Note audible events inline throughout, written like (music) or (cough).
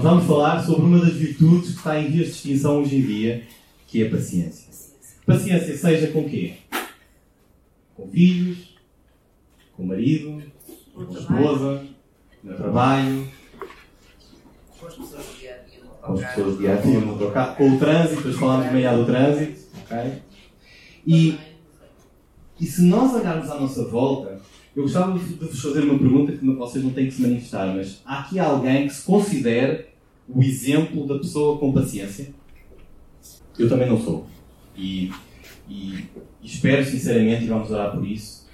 Nós vamos falar sobre uma das virtudes que está em vias de extinção hoje em dia, que é a paciência. Paciência seja com quê? Com filhos, com o marido, com a esposa, no trabalho, Com as pessoas do dia a dia. no autocarro. com o trânsito, depois falámos meia do trânsito, ok? E, e se nós olharmos à nossa volta, eu gostava de de vos fazer uma pergunta que vocês não têm que se manifestar, mas há aqui alguém que se considere o exemplo da pessoa com paciência? Eu também não sou. E, e- e espero sinceramente, e vamos orar por isso,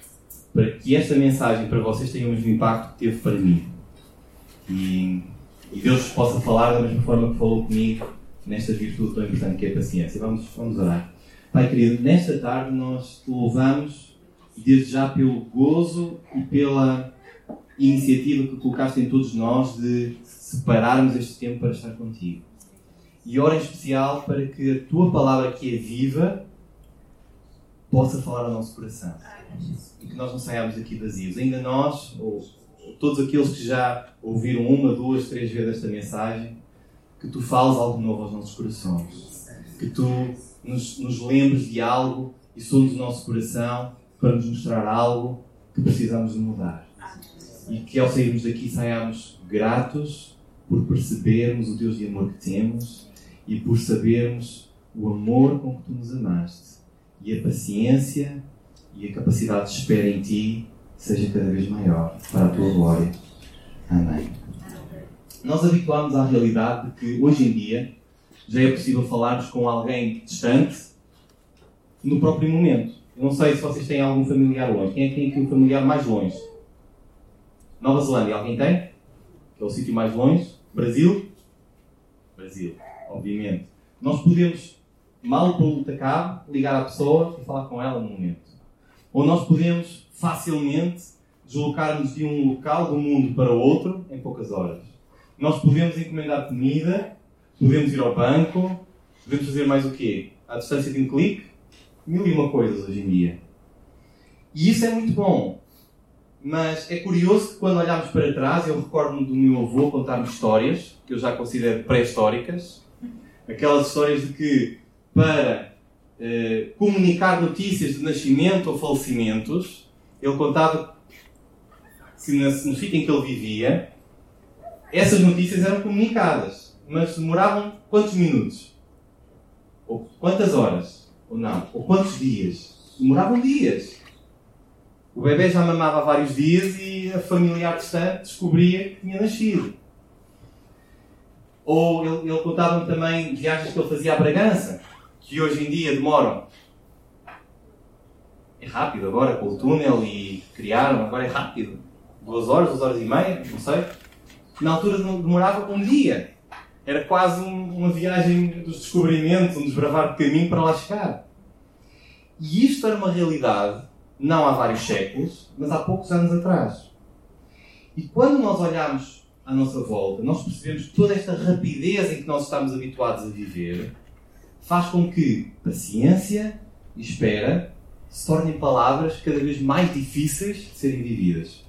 para que esta mensagem para vocês tenha o mesmo impacto que teve para mim. E, e Deus possa falar da mesma forma que falou comigo nesta virtude tão importante que é a paciência. Vamos, vamos orar. Pai querido, nesta tarde nós te louvamos desde já pelo gozo e pela iniciativa que colocaste em todos nós de separarmos este tempo para estar contigo. E oro em especial para que a tua palavra que é viva possa falar ao nosso coração. E que nós não saiamos daqui vazios. Ainda nós, ou, ou todos aqueles que já ouviram uma, duas, três vezes esta mensagem, que tu fales algo novo aos nossos corações. Que tu nos, nos lembres de algo e sondes o nosso coração para nos mostrar algo que precisamos de mudar. E que ao sairmos daqui saiamos gratos por percebermos o Deus de amor que temos e por sabermos o amor com que tu nos amaste e a paciência e a capacidade de espera em ti seja cada vez maior para a tua glória. Amém. Nós habituámos à realidade de que hoje em dia já é possível falarmos com alguém distante no próprio momento. Eu não sei se vocês têm algum familiar longe. Quem é que tem aqui um familiar mais longe? Nova Zelândia, alguém tem? Que é o sítio mais longe? Brasil? Brasil, obviamente. Nós podemos, mal pelo cabo, ligar à pessoa e falar com ela no momento. Ou nós podemos facilmente deslocar-nos de um local do mundo para outro em poucas horas. Nós podemos encomendar comida, podemos ir ao banco, podemos fazer mais o quê? À distância de um clique? Mil e uma coisas hoje em dia. E isso é muito bom. Mas é curioso que quando olhamos para trás, eu recordo-me do meu avô contar-me histórias, que eu já considero pré-históricas. Aquelas histórias de que, para eh, comunicar notícias de nascimento ou falecimentos, ele contava que na- no sítio em que ele vivia, essas notícias eram comunicadas, mas demoravam quantos minutos? Ou quantas horas? Ou não? Ou quantos dias? Demoravam dias. O bebê já mamava há vários dias e a familiar distante descobria que tinha nascido. Ou ele, ele contava-me também viagens que ele fazia a Bragança, que hoje em dia demoram. É rápido agora, com o túnel e criaram, agora é rápido. Duas horas, duas horas e meia, não sei. Na altura demorava um dia. Era quase um- uma viagem dos descobrimentos, um desbravar de caminho para lá chegar. E isto era uma realidade, não há vários séculos, mas há poucos anos atrás. E quando nós olhamos à nossa volta, nós percebemos que toda esta rapidez em que nós estamos habituados a viver faz com que paciência e espera se tornem palavras cada vez mais difíceis de serem vividas.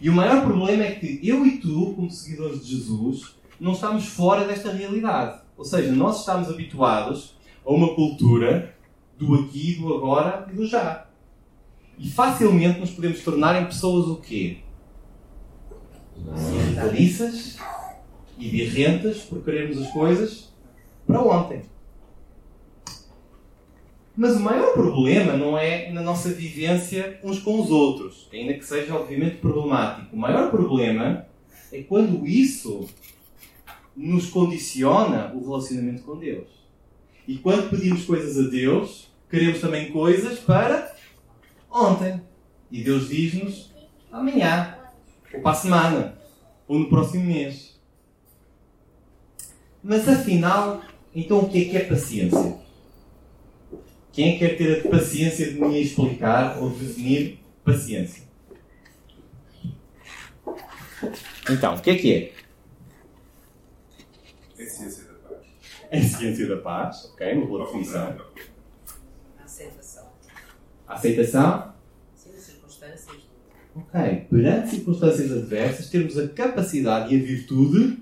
E o maior problema é que eu e tu, como seguidores de Jesus, não estamos fora desta realidade. Ou seja, nós estamos habituados a uma cultura do aqui, do agora e do já. E facilmente nos podemos tornar em pessoas o quê? Irritadiças e birrentas por querermos as coisas para ontem. Mas o maior problema não é na nossa vivência uns com os outros, ainda que seja obviamente problemático. O maior problema é quando isso nos condiciona o relacionamento com Deus. E quando pedimos coisas a Deus, queremos também coisas para ontem. E Deus diz-nos amanhã, ou para a semana, ou no próximo mês. Mas afinal, então o que é que é paciência? Quem é que quer ter a paciência de me explicar ou definir paciência? Então, o que é que é? É ciência da paz. É ciência da paz, ok, uma boa definição. A aceitação. Aceitação, Sim, as circunstâncias. Ok. Perante circunstâncias adversas, termos a capacidade e a virtude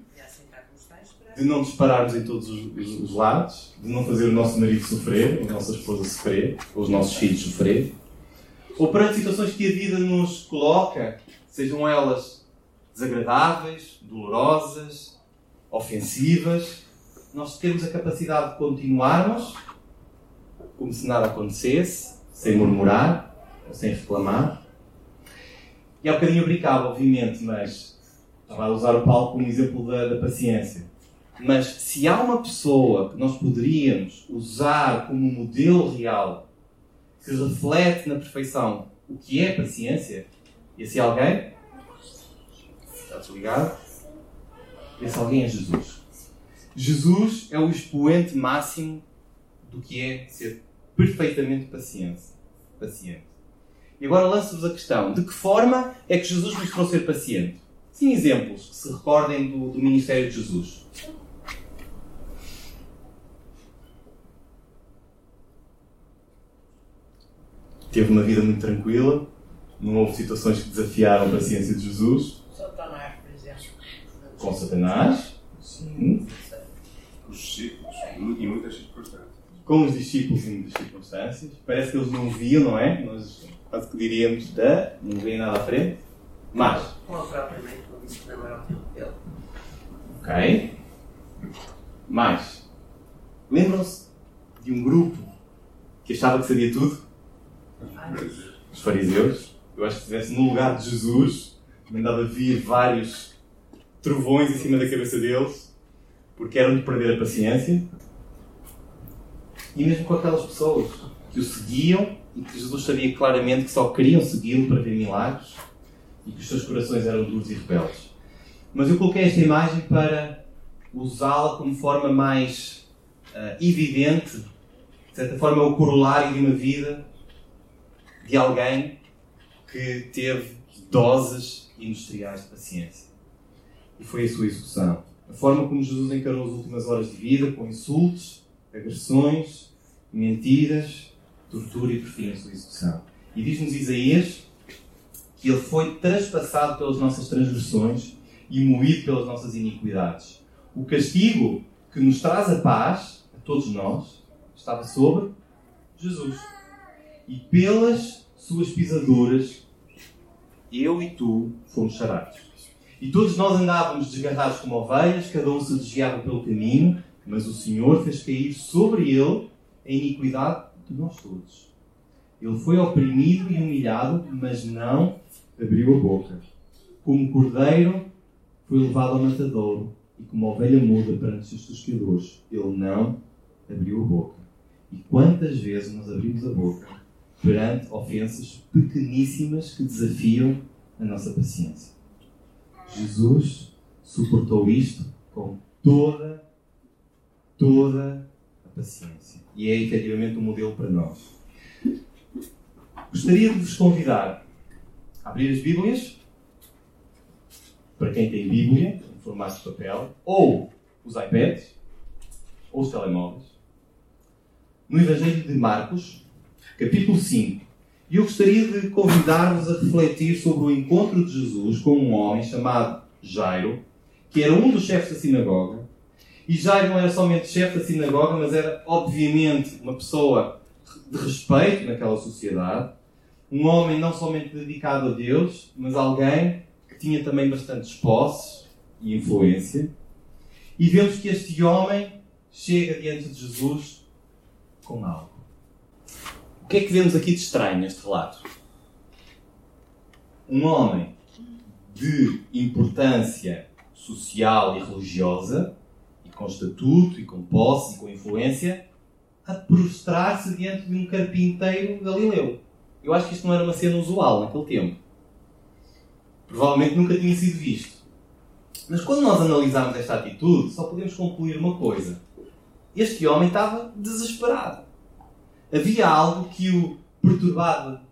de não dispararmos em todos os, os- os lados, de não fazer o nosso marido sofrer, a nossa esposa sofrer, ou os nossos filhos sofrer, ou perante situações que a vida nos coloca, sejam elas desagradáveis, dolorosas, ofensivas, nós temos a capacidade de continuarmos como se nada acontecesse, sem murmurar, sem reclamar. E há bocadinho eu brincava, obviamente, mas estava a usar o Paulo como exemplo da, da paciência. Mas se há uma pessoa que nós poderíamos usar como modelo real que reflete na perfeição o que é paciência, esse alguém está desligado? Esse alguém é Jesus. Jesus é o expoente máximo do que é ser perfeitamente paciente. paciente. E agora lanço-vos a questão: de que forma é que Jesus mostrou ser paciente? Sim, exemplos que se recordem do, do ministério de Jesus. Teve uma vida muito tranquila, não houve situações que desafiaram a paciência de Jesus. Satanás, por exemplo. Com Satanás, sim. Os discípulos e muitas. Com os discípulos em circunstâncias. Parece que eles não viam, não é? Nós quase que diríamos, da, não veem nada à frente. Mas, a disse que não era o filho dele. ok. Mas, lembram-se de um grupo que achava que sabia tudo? Os fariseus. Eu acho que se estivesse no lugar de Jesus, mandava vir vários trovões em cima da cabeça deles, porque eram de perder a paciência. E mesmo com aquelas pessoas que o seguiam e que Jesus sabia claramente que só queriam segui-lo para ver milagres e que os seus corações eram duros e rebeldes. Mas eu coloquei esta imagem para usá-la como forma mais ah, evidente, de certa forma, o corolário de uma vida de alguém que teve doses industriais de paciência. E foi a sua execução. A forma como Jesus encarou as últimas horas de vida, com insultos, agressões, mentiras, tortura e, por fim, a sua execução. E diz-nos Isaías que ele foi traspassado pelas nossas transgressões e moído pelas nossas iniquidades. O castigo que nos traz a paz, a todos nós, estava sobre Jesus. E pelas suas pisaduras, eu e tu fomos sarados. E todos nós andávamos desgarrados como ovelhas, cada um se desviava pelo caminho, mas o Senhor fez cair sobre ele a iniquidade de nós todos. Ele foi oprimido e humilhado, mas não abriu a boca. Como cordeiro, foi levado ao matadouro, e como ovelha muda perante os seus tosqueadores, ele não abriu a boca. E quantas vezes nós abrimos a boca perante ofensas pequeníssimas que desafiam a nossa paciência? Jesus suportou isto com toda, toda a paciência. E é efetivamente um modelo para nós. Gostaria de vos convidar a abrir as Bíblias, para quem tem Bíblia, em formato de papel, ou os iPads, ou os telemóveis, no Evangelho de Marcos, capítulo 5. E eu gostaria de convidar-vos a refletir sobre o encontro de Jesus com um homem chamado Jairo, que era um dos chefes da sinagoga. E Jairo não era somente chefe da sinagoga, mas era, obviamente, uma pessoa de respeito naquela sociedade. Um homem não somente dedicado a Deus, mas alguém que tinha também bastantes posses e influência. E vemos que este homem chega diante de Jesus com algo. O que é que vemos aqui de estranho neste relato? Um homem de importância social e religiosa, com estatuto, e com posse, e com influência, a prostrar-se diante de um carpinteiro galileu. Eu acho que isto não era uma cena usual naquele tempo. Provavelmente nunca tinha sido visto. Mas quando nós analisarmos esta atitude, só podemos concluir uma coisa. Este homem estava desesperado. Havia algo que o perturbava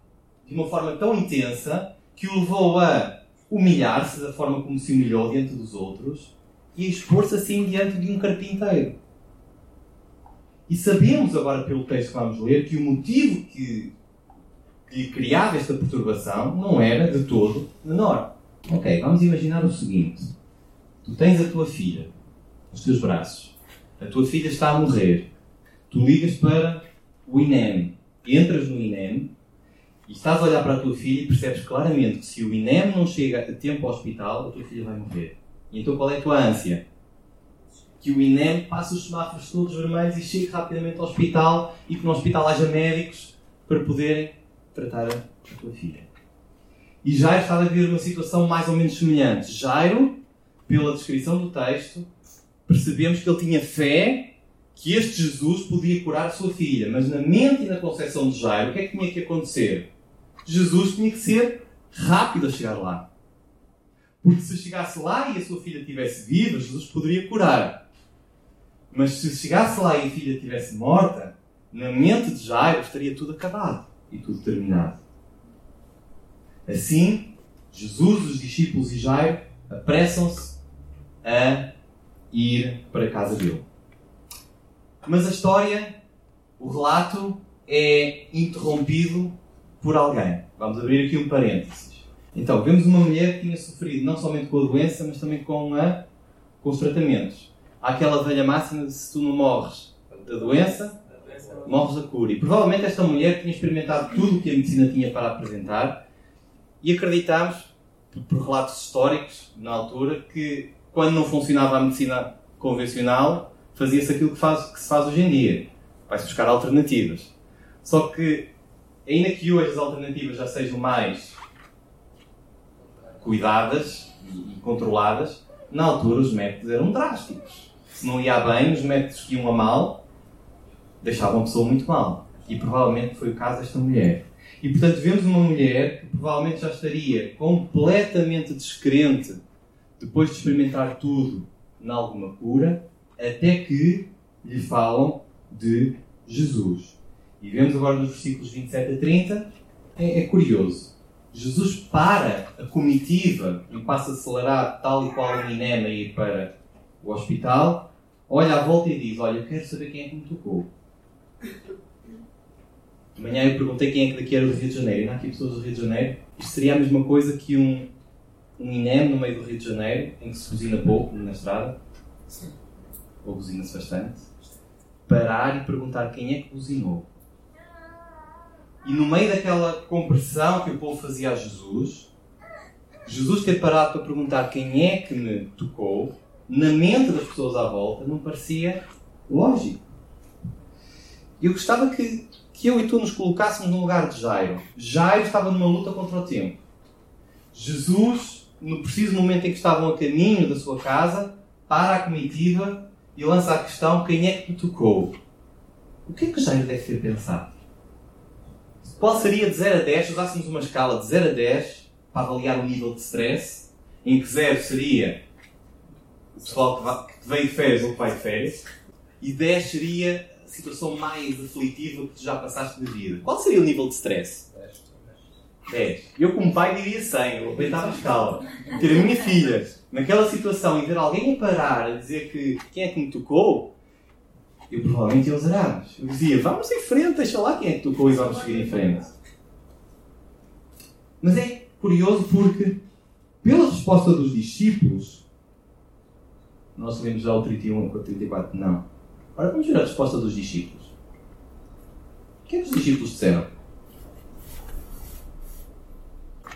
de uma forma tão intensa que o levou a humilhar-se da forma como se humilhou diante dos outros e expor-se assim diante de um carpinteiro. E sabemos agora pelo texto que vamos ler que o motivo que, que criava esta perturbação não era de todo menor. Ok, vamos imaginar o seguinte: tu tens a tua filha nos teus braços. A tua filha está a morrer. Tu ligas para o INEM. Entras no INEM e estás a olhar para a tua filha e percebes claramente que se o INEM não chega a tempo ao hospital, a tua filha vai morrer. E então qual é a tua ânsia? Que o INEM passe os semáforos todos vermelhos e chegue rapidamente ao hospital e que no hospital haja médicos para poderem tratar a, tua filha. E Jairo estava a viver uma situação mais ou menos semelhante. Jairo, pela descrição do texto, percebemos que ele tinha fé que este Jesus podia curar a sua filha. Mas na mente e na concepção de Jairo, o que é que tinha que acontecer? Jesus tinha que ser rápido a chegar lá. Porque se chegasse lá e a sua filha estivesse viva, Jesus poderia curar. Mas se chegasse lá e a filha estivesse morta, na mente de Jairo estaria tudo acabado e tudo terminado. Assim, Jesus, os discípulos e Jairo apressam-se a ir para a casa dele. Mas a história, o relato, é interrompido por alguém. Vamos abrir aqui um parênteses. Então, vemos uma mulher que tinha sofrido não somente com a doença, mas também com, a, com os tratamentos. Há aquela velha máxima de se tu não morres da doença, morres da cura. E provavelmente esta mulher tinha experimentado tudo o que a medicina tinha para apresentar e acreditamos, por relatos históricos na altura, que quando não funcionava a medicina convencional, fazia-se aquilo que, faz, que se faz hoje em dia. Vai-se buscar alternativas. Só que, ainda que hoje as alternativas já sejam mais cuidadas e controladas, na altura os métodos eram drásticos. Se não ia bem, os métodos que iam a mal deixavam a pessoa muito mal. E provavelmente foi o caso desta mulher. E portanto vemos uma mulher que provavelmente já estaria completamente descrente depois de experimentar tudo em alguma cura, até que lhe falam de Jesus. E vemos agora nos versículos 27 a 30, é, é curioso. Jesus para a comitiva em passo acelerado, tal e qual o Minema ir para o hospital, olha à volta e diz: Olha, eu quero saber quem é que me tocou. De manhã eu perguntei quem é que daqui era do Rio de Janeiro. E não há aqui pessoas do Rio de Janeiro. Isto seria a mesma coisa que um, um INEM no meio do Rio de Janeiro, em que se buzina pouco na estrada. Ou buzina-se bastante. Parar e perguntar quem é que buzinou. E no meio daquela compressão que o povo fazia a Jesus, Jesus ter parado para perguntar quem é que me tocou, na mente das pessoas à volta, não parecia lógico. Eu gostava que, que eu e tu nos colocássemos no lugar de Jairo. Jairo estava numa luta contra o tempo. Jesus, no preciso momento em que estavam a caminho da sua casa, para a comitiva e lança a questão: quem é que me tocou? O que é que Jairo deve ter pensado? Qual seria de 0 a 10, se usássemos uma escala de 0 a 10 para avaliar o nível de stress, em que 0 seria o pessoal que veio de férias ou que vai de férias, e 10 seria a situação mais aflitiva que tu já passaste na vida. Qual seria o nível de stress? 10. Eu, como pai, diria 100. Eu aumentava a escala. Ter a minha filha naquela situação e ver alguém a parar a dizer que quem é que me tocou, eu provavelmente ia aos. Eu dizia, vamos em frente, deixa lá quem é que tocou e vamos seguir em frente. Mas é curioso porque, pela resposta dos discípulos, nós lemos já o 31 com o 34, não. Agora vamos ver a resposta dos discípulos. O que é que os discípulos disseram?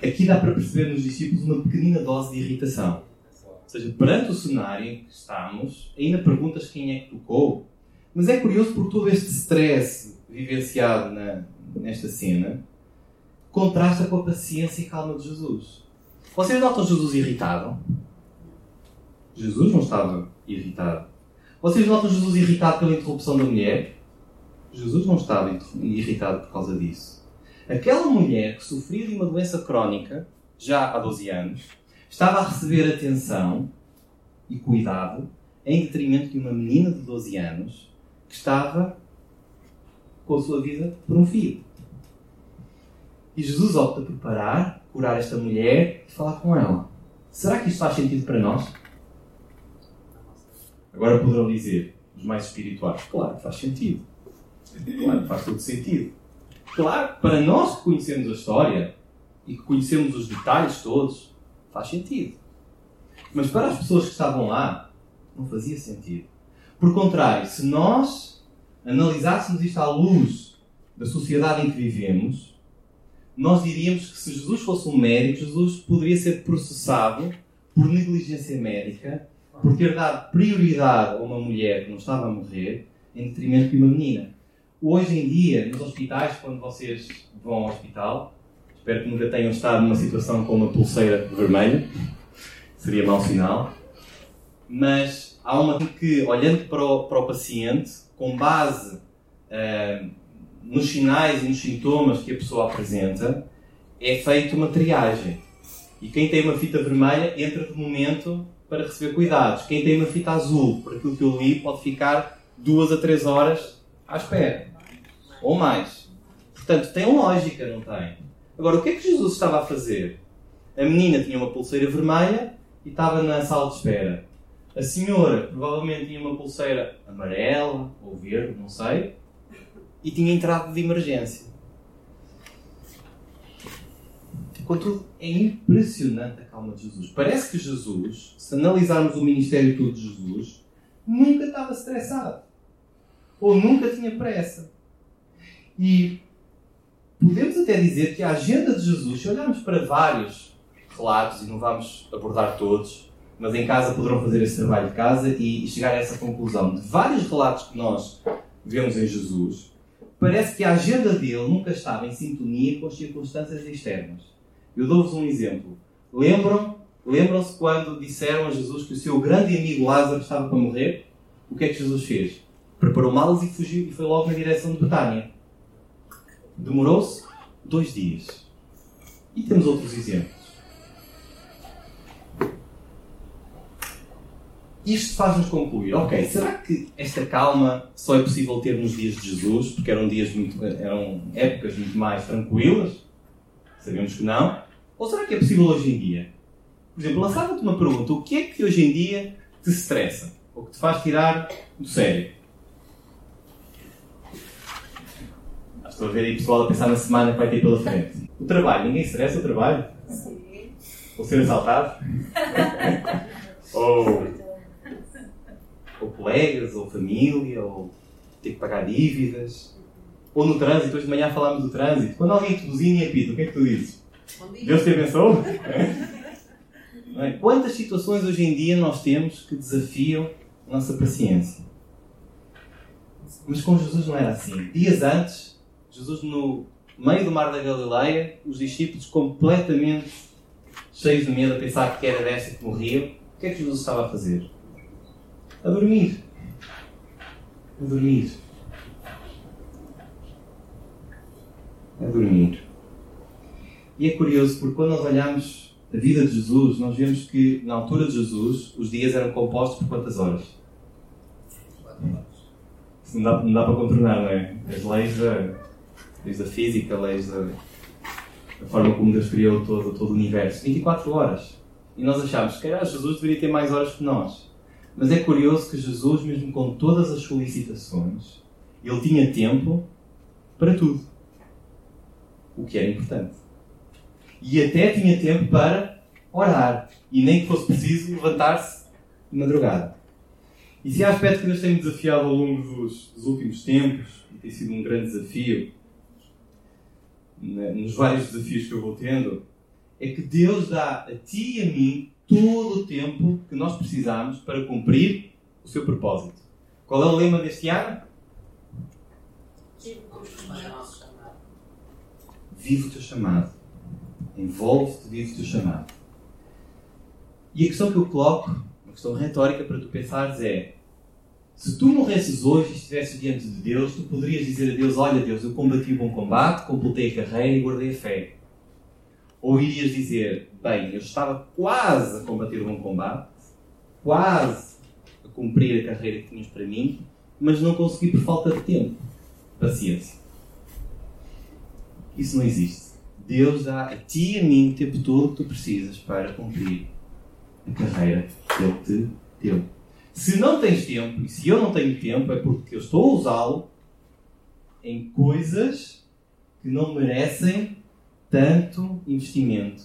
Aqui dá para perceber nos discípulos uma pequenina dose de irritação. Ou seja, perante o cenário em que estamos, ainda perguntas quem é que tocou. Mas é curioso por todo este stress vivenciado na, nesta cena contrasta com a paciência e calma de Jesus. Vocês notam Jesus irritado? Jesus não estava irritado. Vocês notam Jesus irritado pela interrupção da mulher? Jesus não estava irritado por causa disso. Aquela mulher que sofria de uma doença crónica, já há 12 anos, estava a receber atenção e cuidado em detrimento de uma menina de 12 anos que estava com a sua vida por um filho. E Jesus opta por parar, curar esta mulher e falar com ela. Será que isto faz sentido para nós? Agora poderão dizer, os mais espirituais, claro, faz sentido. Claro, faz todo sentido. Claro, para nós que conhecemos a história e que conhecemos os detalhes todos, faz sentido. Mas para as pessoas que estavam lá, Não fazia sentido. Por contrário, se nós analisássemos isto à luz da sociedade em que vivemos, nós diríamos que se Jesus fosse um médico, Jesus poderia ser processado por negligência médica, por ter dado prioridade a uma mulher que não estava a morrer, em detrimento de uma menina. Hoje em dia, nos hospitais, quando vocês vão ao hospital, espero que nunca tenham estado numa situação com uma pulseira vermelha, seria mau sinal, mas há uma que, olhando para o, para o paciente, com base uh, nos sinais e nos sintomas que a pessoa apresenta, é feita uma triagem. E quem tem uma fita vermelha entra de momento para receber cuidados. Quem tem uma fita azul, por aquilo que eu li, pode ficar duas a três horas à espera. Ou mais. Portanto, tem lógica, não tem? Agora, o que é que Jesus estava a fazer? A menina tinha uma pulseira vermelha e estava na sala de espera. A senhora provavelmente tinha uma pulseira amarela ou verde, não sei, e tinha entrado de emergência. Contudo, é impressionante a calma de Jesus. Parece que Jesus, se analisarmos o ministério todo de Jesus, nunca estava estressado. Ou nunca tinha pressa. E podemos até dizer que a agenda de Jesus, se olharmos para vários relatos, e não vamos abordar todos, mas em casa poderão fazer esse trabalho de casa e chegar a essa conclusão. De vários relatos que nós vemos em Jesus, parece que a agenda dele nunca estava em sintonia com as circunstâncias externas. Eu dou-vos um exemplo. Lembram? Lembram-se quando disseram a Jesus que o seu grande amigo Lázaro estava para morrer? O que é que Jesus fez? Preparou malas e fugiu e foi logo na direção de Betânia. Demorou-se dois dias. E temos outros exemplos. Isto faz-nos concluir, ok, será que esta calma só é possível ter nos dias de Jesus, porque eram dias muito, eram épocas muito mais tranquilas? Sabemos que não. Ou será que é possível hoje em dia? Por exemplo, lançava-te uma pergunta: o que é que hoje em dia te estressa? Ou que te faz tirar do sério? Estou a ver aí pessoal a pensar na semana que vai ter pela frente. O trabalho, ninguém estressa o trabalho? Sim. Ou ser assaltado? (laughs) ou, ou colegas, ou família, ou ter que pagar dívidas. Ou no trânsito, hoje de manhã falámos do trânsito. Quando alguém te buzina e apita, o que é que tu dizes? Deus te abençoe? (laughs) É? Quantas situações hoje em dia nós temos que desafiam a nossa paciência? Mas com Jesus não era assim. Dias antes, Jesus no meio do mar da Galileia, os discípulos completamente cheios de medo a pensar que era desta que morriam. O que é que Jesus estava a fazer? A dormir. A dormir. A dormir. E é curioso porque quando nós olhamos a vida de Jesus, nós vemos que na altura de Jesus os dias eram compostos por quantas horas? Isso não dá, não dá para contornar, não é? As leis da, leis da física, leis da, da forma como Deus criou todo, todo o universo. 24 horas. E nós achamos que Jesus deveria ter mais horas que nós. Mas é curioso que Jesus, mesmo com todas as solicitações, ele tinha tempo para tudo. O que era importante. E até tinha tempo para orar. E nem que fosse preciso levantar-se de madrugada. E se há aspecto que nos tem desafiado ao longo dos, dos últimos tempos, e tem sido um grande desafio, nos vários desafios que eu vou tendo, é que Deus dá a ti e a mim todo o tempo que nós precisamos para cumprir o seu propósito. Qual é o lema deste ano? Vive o teu chamado. Envolve-te, vive o teu chamado. E a questão que eu coloco, uma questão retórica para tu pensares é: se tu morresses hoje e estivesses diante de Deus, tu poderias dizer a Deus: Olha, Deus, eu combati o bom combate, completei a carreira e guardei a fé. Ou irias dizer: Bem, eu estava quase a combater bom combate, quase a cumprir a carreira que tinhas para mim, mas não consegui por falta de tempo. Paciência. Isso não existe. Deus dá a ti e a mim o tempo todo que tu precisas para cumprir a carreira que Ele te deu. Se não tens tempo, e se eu não tenho tempo, é porque eu estou a usá-lo em coisas que não merecem tanto investimento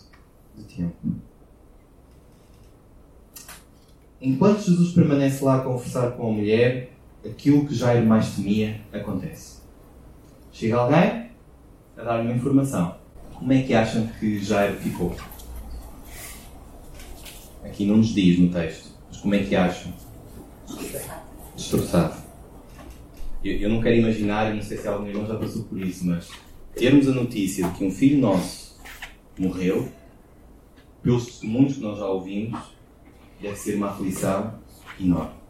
de tempo. enquanto Jesus permanece lá a conversar com a mulher, aquilo que Jairo mais temia acontece. Chega alguém a dar-lhe uma informação. Como é que acham que Jairo ficou? Aqui não nos diz no texto, mas como é que acham? Destroçado. Eu, eu não quero imaginar, eu não sei se algum irmão já passou por isso, mas termos a notícia de que um filho nosso morreu, pelos testemunhos que nós já ouvimos, deve ser uma aflição enorme.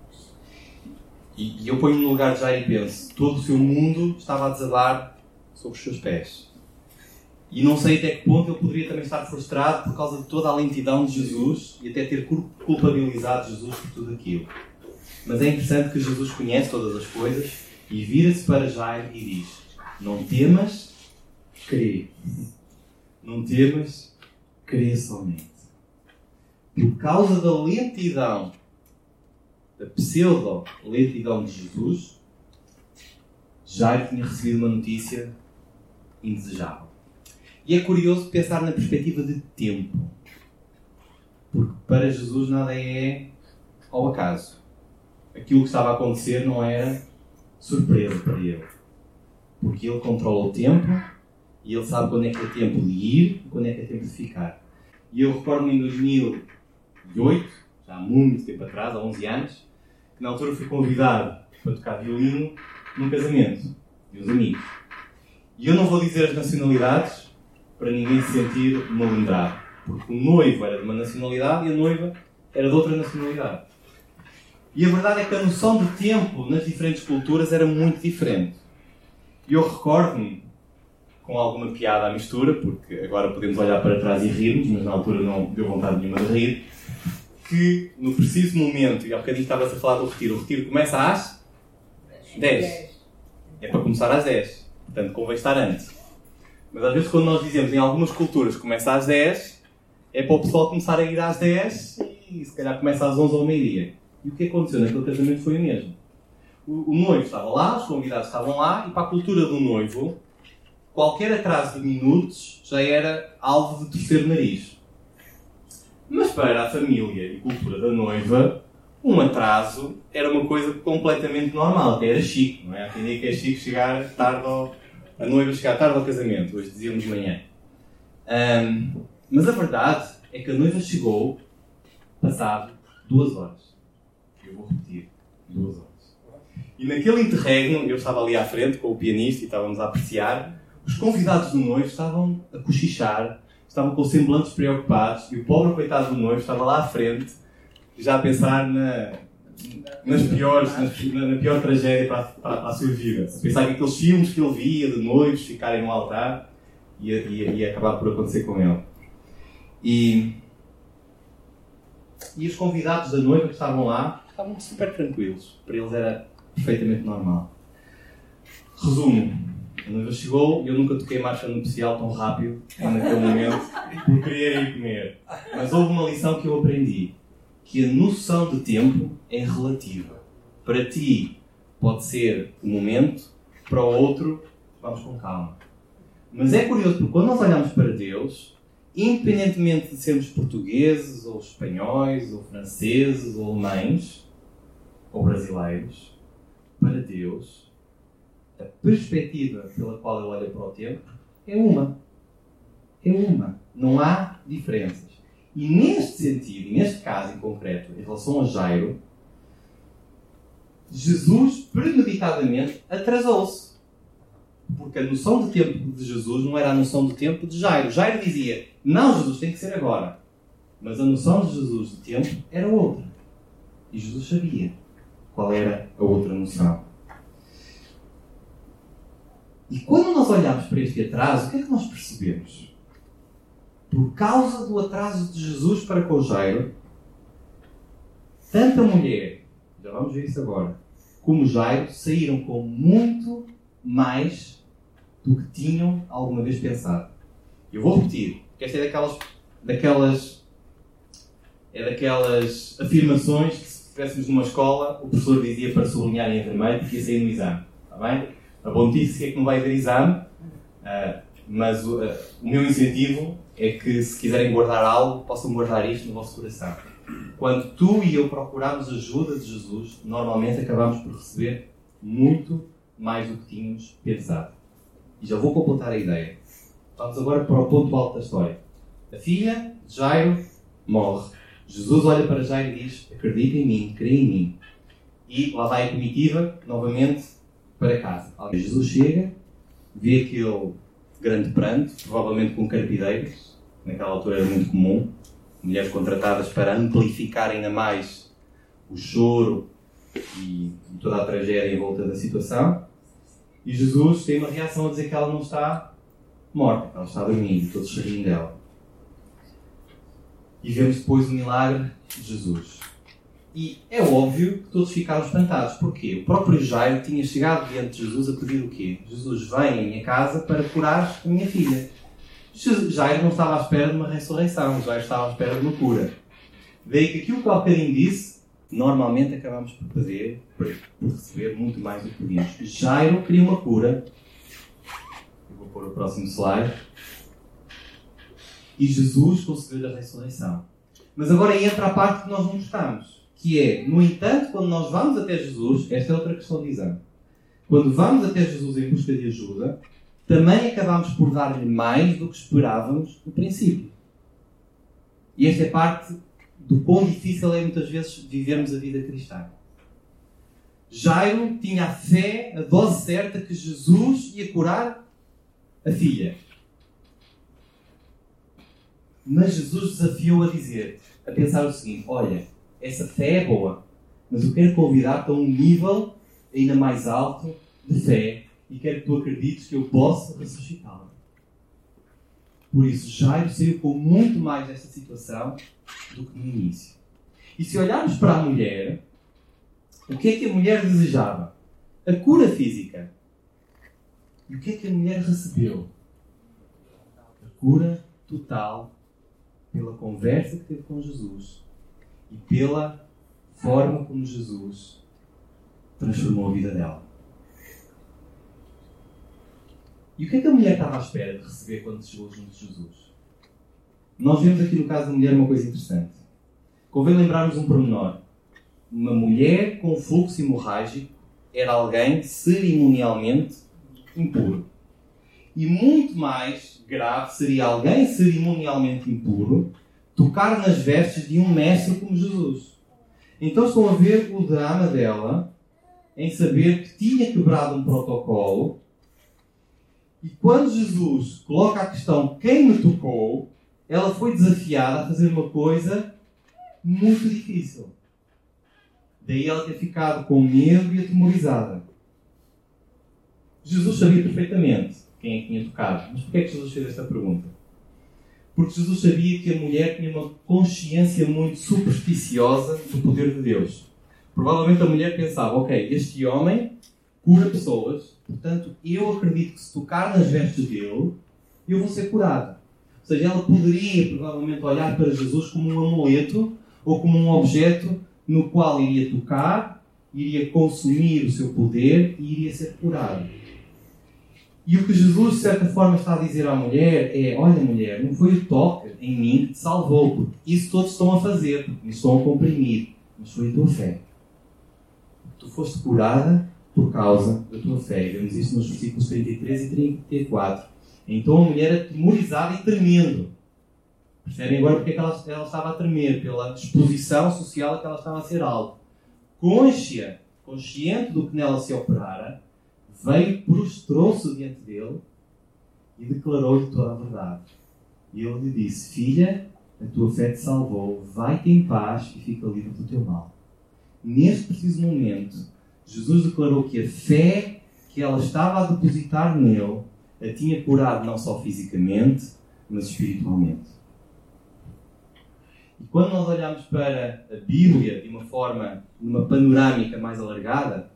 E, e eu ponho-me no lugar de Jair e penso: todo o seu mundo estava a desabar sobre os seus pés. E não sei até que ponto ele poderia também estar frustrado por causa de toda a lentidão de Jesus e até ter culpabilizado Jesus por tudo aquilo. Mas é interessante que Jesus conhece todas as coisas e vira-se para Jair e diz: Não temas, crê. Não temas, crê somente. Por causa da lentidão, da pseudo-lentidão de Jesus, Jair tinha recebido uma notícia indesejável. E é curioso pensar na perspectiva de tempo. Porque para Jesus nada é ao acaso. Aquilo que estava a acontecer não era surpresa para ele. Porque ele controla o tempo e ele sabe quando é que é tempo de ir e quando é que é tempo de ficar. E eu recordo-me em 2008, já há muito tempo atrás, há 11 anos, que na altura fui convidado para tocar violino num casamento de uns amigos. E eu não vou dizer as nacionalidades para ninguém se sentir malandrado. Porque o noivo era de uma nacionalidade e a noiva era de outra nacionalidade. E a verdade é que a noção de tempo nas diferentes culturas era muito diferente. E eu recordo-me, com alguma piada à mistura, porque agora podemos olhar para trás e rirmos, mas na altura não deu vontade nenhuma de rir, que no preciso momento, e há bocadinho estava-se a falar do retiro, o retiro começa às 10. É para começar às 10. Portanto, convém estar antes. Mas às vezes quando nós dizemos em algumas culturas começa às 10, é para o pessoal começar a ir às 10 e se calhar começa às 11 ou meio-dia. E o que aconteceu naquele casamento foi o mesmo. O, o, noivo estava lá, os convidados estavam lá, e para a cultura do noivo, qualquer atraso de minutos já era alvo de terceiro nariz. Mas para a família e cultura da noiva, um atraso era uma coisa completamente normal, até era chique, não é? Atendia que é chique chegar tarde ao, a noiva chegar tarde ao casamento, hoje dizíamos manhã. Um, mas a verdade é que a noiva chegou passado duas horas. Eu vou repetir, duas horas. E naquele interregno, eu estava ali à frente com o pianista e estávamos a apreciar, os convidados do noivo estavam a cochichar, estavam com semblantes preocupados e o pobre coitado do noivo estava lá à frente, já a pensar na, nas piores, na, na pior tragédia para, para, para, a sua vida. A pensar que aqueles filmes que ele via de noivos ficarem no altar ia, ia, ia acabar por acontecer com ele. E, e os convidados da noiva que estavam lá estavam super tranquilos. Para eles era perfeitamente normal. Resumo. A noiva chegou e eu nunca toquei marcha nupcial tão rápido (laughs) naquele momento por querer ir comer. Mas houve uma lição que eu aprendi que a noção de tempo é relativa. Para ti pode ser o momento, para o outro, vamos com calma. Mas é curioso porque quando nós olhamos para Deus, independentemente de sermos portugueses, ou espanhóis, ou franceses, ou alemães, ou brasileiros, para Deus, a perspectiva pela qual ele olha para o tempo é uma. É uma. Não há diferenças. E neste sentido, neste caso em concreto, em relação a Jairo, Jesus premeditadamente atrasou-se. Porque a noção de tempo de Jesus não era a noção de tempo de Jairo. Jairo dizia: Não, Jesus, tem que ser agora. Mas a noção de Jesus de tempo era outra. E Jesus sabia qual era a outra noção. E quando nós olhamos para este atraso, o que é que nós percebemos? por causa do atraso de Jesus para com Jairo, tanto a mulher, já vamos ver isso agora, como Jairo saíram com muito mais do que tinham alguma vez pensado. Eu vou repetir, porque esta é daquelas, daquelas, é daquelas afirmações que se estivéssemos numa escola, o professor dizia para sublinhar em vermelho porque ia sair no exame. Está bem? A bom notícia é que não vai haver exame, uh, mas uh, o meu incentivo é que se quiserem guardar algo, possam guardar isto no vosso coração. quando tu e eu procuramos ajuda de Jesus, normalmente acabamos por receber muito mais do que tínhamos pensado. E já vou completar a ideia. Vamos agora para o ponto alto da história. A filha de Jairo morre. Jesus olha para Jairo e diz: Acredita em mim, crê em mim. E lá vai a comitiva, novamente, para casa. Jesus chega, vê aquele grande pranto, provavelmente com carpideiros, naquela altura era muito comum, mulheres contratadas para amplificar ainda mais o choro e toda a tragédia em volta da situação. E Jesus tem uma reação a dizer que ela não está morta, ela está dormindo, todos se riem dela. E vemos depois o milagre de Jesus. E é óbvio que todos ficaram espantados. Porquê? O próprio Jairo tinha chegado diante de Jesus a pedir o quê? Jesus, vem à minha casa para curar a minha filha. Jairo não estava à espera de uma ressurreição, Jairo estava à espera de uma cura. Daí que aquilo que o bocadinho disse, normalmente acabamos por fazer, por receber muito mais do que pedimos. Jairo queria uma cura. Eu vou pôr o próximo slide. E Jesus conseguiu a ressurreição. Mas agora entra a parte que nós não gostamos, que é, no entanto, quando nós vamos até Jesus, esta é outra questão de exame. Quando vamos até Jesus em busca de ajuda, também acabamos por dar-lhe mais do que esperávamos no princípio. E esta é parte do quão difícil é muitas vezes vivermos a vida cristã. Jairo tinha a fé, a dose certa que Jesus ia curar a filha. Mas Jesus desafiou a dizer, a pensar o seguinte: olha, essa fé é boa, mas eu quero convidar-te a um nível ainda mais alto de fé e quero que tu acredites que eu posso ressuscitá-la. Por isso, Jairo saiu com muito mais desta situação do que no início. E se olharmos para a mulher, o que é que a mulher desejava? A cura física. E o que é que a mulher recebeu? A cura total pela conversa que teve com Jesus e pela forma como Jesus transformou a vida dela. E o que é que a mulher estava à espera de receber quando chegou junto de Jesus? Nós vemos aqui no caso da mulher uma coisa interessante. Convém lembrarmos um pormenor. Uma mulher com fluxo hemorrágico era alguém cerimonialmente impuro. E muito mais grave seria alguém cerimonialmente impuro tocar nas vestes de um mestre como Jesus. Então estão a ver o drama dela em saber que tinha quebrado um protocolo e quando Jesus coloca a questão quem me tocou, ela foi desafiada a fazer uma coisa muito difícil. Daí ela ter ficado com medo e atemorizada. Jesus sabia perfeitamente quem é que tinha tocado. Mas porquê é que Jesus fez esta pergunta? Porque Jesus sabia que a mulher tinha uma consciência muito supersticiosa do poder de Deus. Provavelmente a mulher pensava: ok, este homem cura pessoas, portanto eu acredito que se tocar nas vestes dele, eu vou ser curado. Ou seja, ela poderia provavelmente olhar para Jesus como um amuleto ou como um objeto no qual iria tocar, iria consumir o seu poder e iria ser curado. E o que Jesus, de certa forma, está a dizer à mulher é: Olha, mulher, não foi o toque em mim que te salvou, porque isso todos estão a fazer, porque me estão a comprimir, mas foi a tua fé. Tu foste curada por causa da tua fé. Vemos isso nos versículos 33 e 34. Então a mulher atemorizada e tremendo. Percebem agora porque é que ela, ela estava a tremer? Pela disposição social a que ela estava a ser alvo. Conscia, consciente do que nela se operara, veio, prostrou-se diante dele e declarou-lhe toda a verdade. E ele lhe disse: Filha, a tua fé te salvou, vai-te em paz e fica livre do teu mal. Neste preciso momento, Jesus declarou que a fé que ela estava a depositar nele a tinha curado não só fisicamente, mas espiritualmente. E quando nós olhamos para a Bíblia de uma forma, numa panorâmica mais alargada,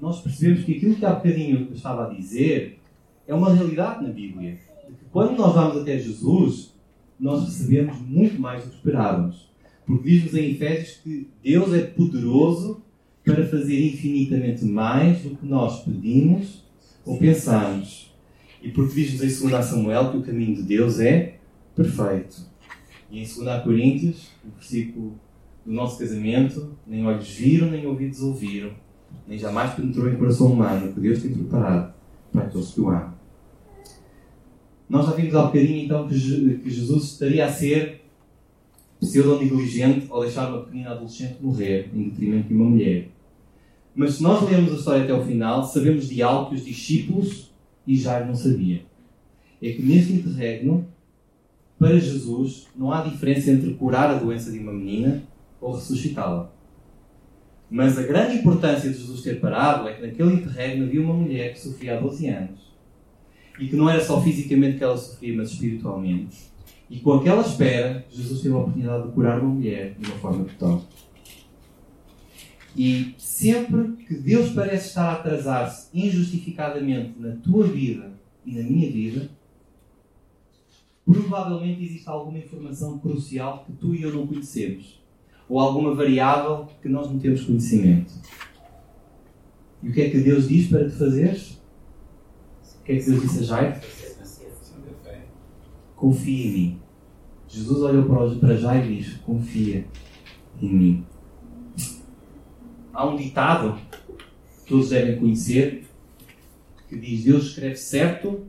nós percebemos que aquilo que há bocadinho eu estava a dizer é uma realidade na Bíblia. Que quando nós vamos até Jesus, nós recebemos muito mais do que esperávamos. Porque diz-nos em Efésios que Deus é poderoso para fazer infinitamente mais do que nós pedimos ou pensamos. E porque diz-nos em 2 Samuel que o caminho de Deus é perfeito. E em 2 Coríntios, no versículo do nosso casamento, nem olhos viram, nem ouvidos ouviram, nem jamais penetrou em coração humano que Deus tem preparado para aqueles que o amam. Nós já vimos há bocadinho então que Jesus estaria a ser pseudo-negligente ao deixar uma pequenina adolescente morrer em detrimento de uma mulher. Mas se nós lermos a história até o final, sabemos de algo que os discípulos e Jairo não sabia. É que neste interregno, para Jesus, não há diferença entre curar a doença de uma menina ou ressuscitá-la. Mas a grande importância de Jesus ter parado é que naquele interregno havia uma mulher que sofria há 12 anos. E que não era só fisicamente que ela sofria, mas espiritualmente. E com aquela espera, Jesus teve a oportunidade de curar uma mulher de uma forma total. E sempre que Deus parece estar a atrasar-se injustificadamente na tua vida e na minha vida, provavelmente existe alguma informação crucial que tu e eu não conhecemos. Ou alguma variável que nós não temos conhecimento. E o que é que Deus diz para te fazeres? O que é que Deus disse a Jairo? Confia em mim. Jesus olhou para Jairo e diz: Confia em mim. Há um ditado que todos devem conhecer que diz: Deus escreve certo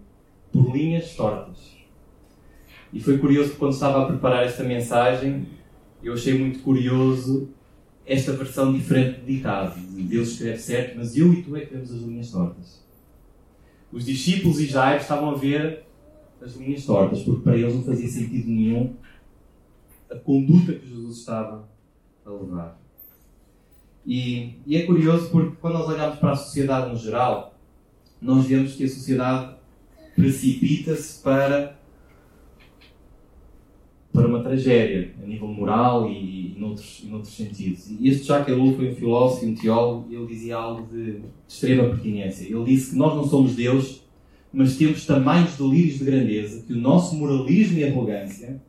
por linhas tortas. E foi curioso que quando estava a preparar esta mensagem, eu achei muito curioso esta versão diferente do ditado. Deus escreve certo, mas eu e tu é que vemos as linhas tortas. Os discípulos e Jairo estavam a ver as linhas tortas, porque para eles não fazia sentido nenhum a conduta que Jesus estava a levar. E, e, é curioso porque quando nós olhamos para a sociedade no geral, nós vemos que a sociedade precipita-se para, para uma tragédia, a nível moral e, e, noutros, e noutros sentidos. E este Jacques Ellul foi um filósofo e um teólogo e ele dizia algo de, de extrema pertinência. Ele disse que nós não somos Deus, mas temos tamanhos delírios de grandeza que o nosso moralismo e arrogância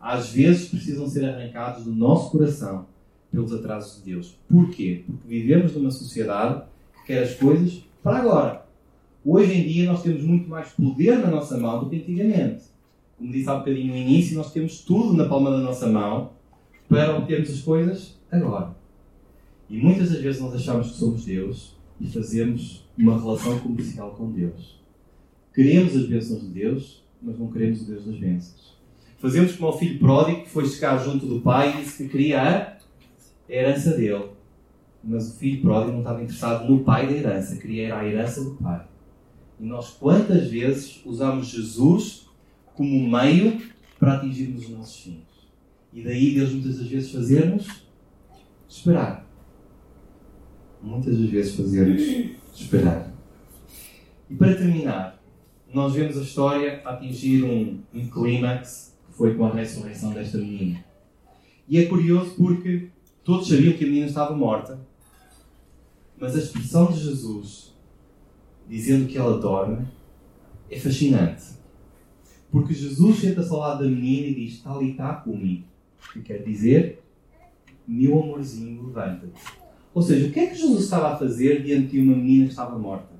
às vezes precisam ser arrancados do nosso coração pelos atrasos de Deus. Porquê? Porque vivemos numa sociedade que quer as coisas para agora. Hoje em dia nós temos muito mais poder na nossa mão do que antigamente. Como disse há bocadinho no início, nós temos tudo na palma da nossa mão para obtermos as coisas agora. E muitas das vezes nós achamos que somos Deus e fazemos uma relação comercial com Deus. Queremos as bênçãos de Deus, mas não queremos o Deus das bênçãos. Fazemos como o filho pródigo que foi chegar junto do pai e disse que queria a herança dele. Mas o filho pródigo não estava interessado no pai da herança, queria a herança do pai. E nós quantas vezes usamos Jesus como meio para atingirmos os nossos fins? E daí Deus muitas das vezes fazermos esperar. Muitas das vezes fazermos esperar. E para terminar, nós vemos a história atingir um, um clímax que foi com a ressurreição desta menina. E é curioso porque todos sabiam que a menina estava morta, mas a expressão de Jesus dizendo que ela dorme é fascinante. Porque Jesus senta-se ao lado da menina e diz: Talita cumi, que quer dizer, meu amorzinho, levanta-te. Ou seja, o que é que Jesus estava a fazer diante de uma menina que estava morta?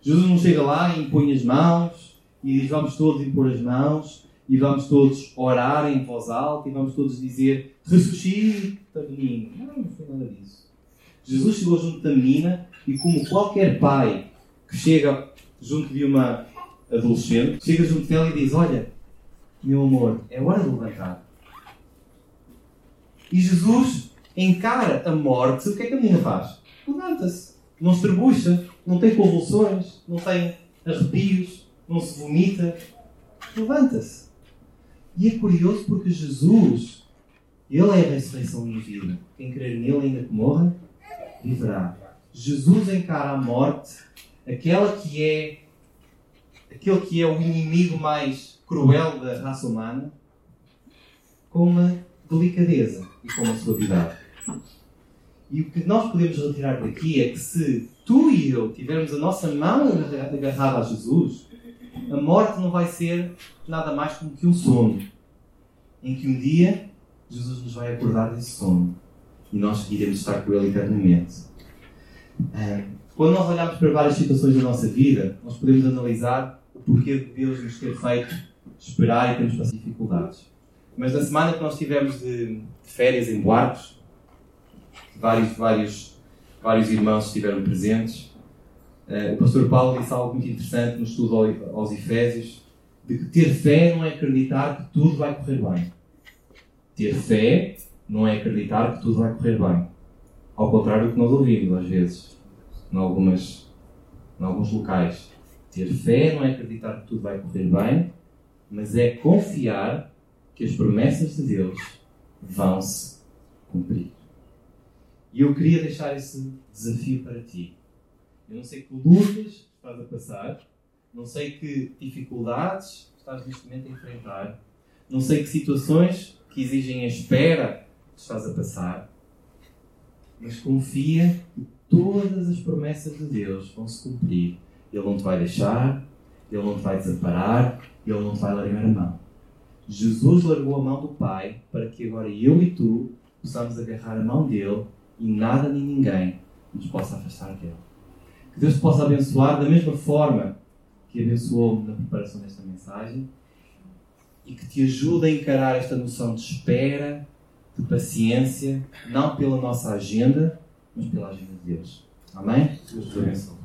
Jesus não chega lá e impõe as mãos e diz: Vamos todos impor as mãos e vamos todos orar em voz alta e vamos todos dizer: Ressuscita, menino. Não, não foi nada disso. Jesus chegou junto da menina e, como qualquer pai que chega junto de uma adolescente, chega junto dela e diz: Olha, meu amor, é hora de levantar. E Jesus encara a morte. O que é que a menina faz? Levanta-se. Não se não tem convulsões, não tem arrepios, não se vomita. Levanta-se. E é curioso porque Jesus, Ele é a ressurreição e vida. Quem crer nele, ainda que morra, viverá. Jesus encara a morte aquela que é aquele que é o inimigo mais cruel da raça humana com uma delicadeza e com uma suavidade. E o que nós podemos retirar daqui é que se tu e eu tivermos a nossa mão agarrada a Jesus, a morte não vai ser nada mais como que um sono, em que um dia Jesus nos vai acordar desse sono e nós iremos estar com Ele eternamente. Quando nós olhamos para várias situações da nossa vida, nós podemos analisar porquê de Deus nos ter feito esperar e termos passado dificuldades. Mas na semana que nós tivemos de férias em Boarcos, vários, vários, vários irmãos estiveram presentes. Uh, o pastor Paulo disse algo muito interessante no estudo aos Efésios, de que ter fé não é acreditar que tudo vai correr bem. Ter fé não é acreditar que tudo vai correr bem. Ao contrário do que nós ouvimos às vezes, em, algumas, em alguns locais. Ter fé não é acreditar que tudo vai correr bem, mas é confiar que as promessas de Deus vão se cumprir. E eu queria deixar esse desafio para ti. Eu não sei que lutas estás a passar, não sei que dificuldades estás neste momento a enfrentar, não sei que situações que exigem a espera estás a passar, mas confia que todas as promessas de Deus vão se cumprir. Ele não te vai deixar, Ele não te vai desamparar, Ele não te vai largar a mão. Jesus largou a mão do Pai para que agora eu e tu possamos agarrar a mão dele e nada nem ninguém nos possa afastar dele. Que Deus te possa abençoar da mesma forma que abençoou-me na preparação desta mensagem e que te ajude a encarar esta noção de espera, de paciência, não pela nossa agenda, mas pela agenda de Deus. Amém? Deus te abençoe.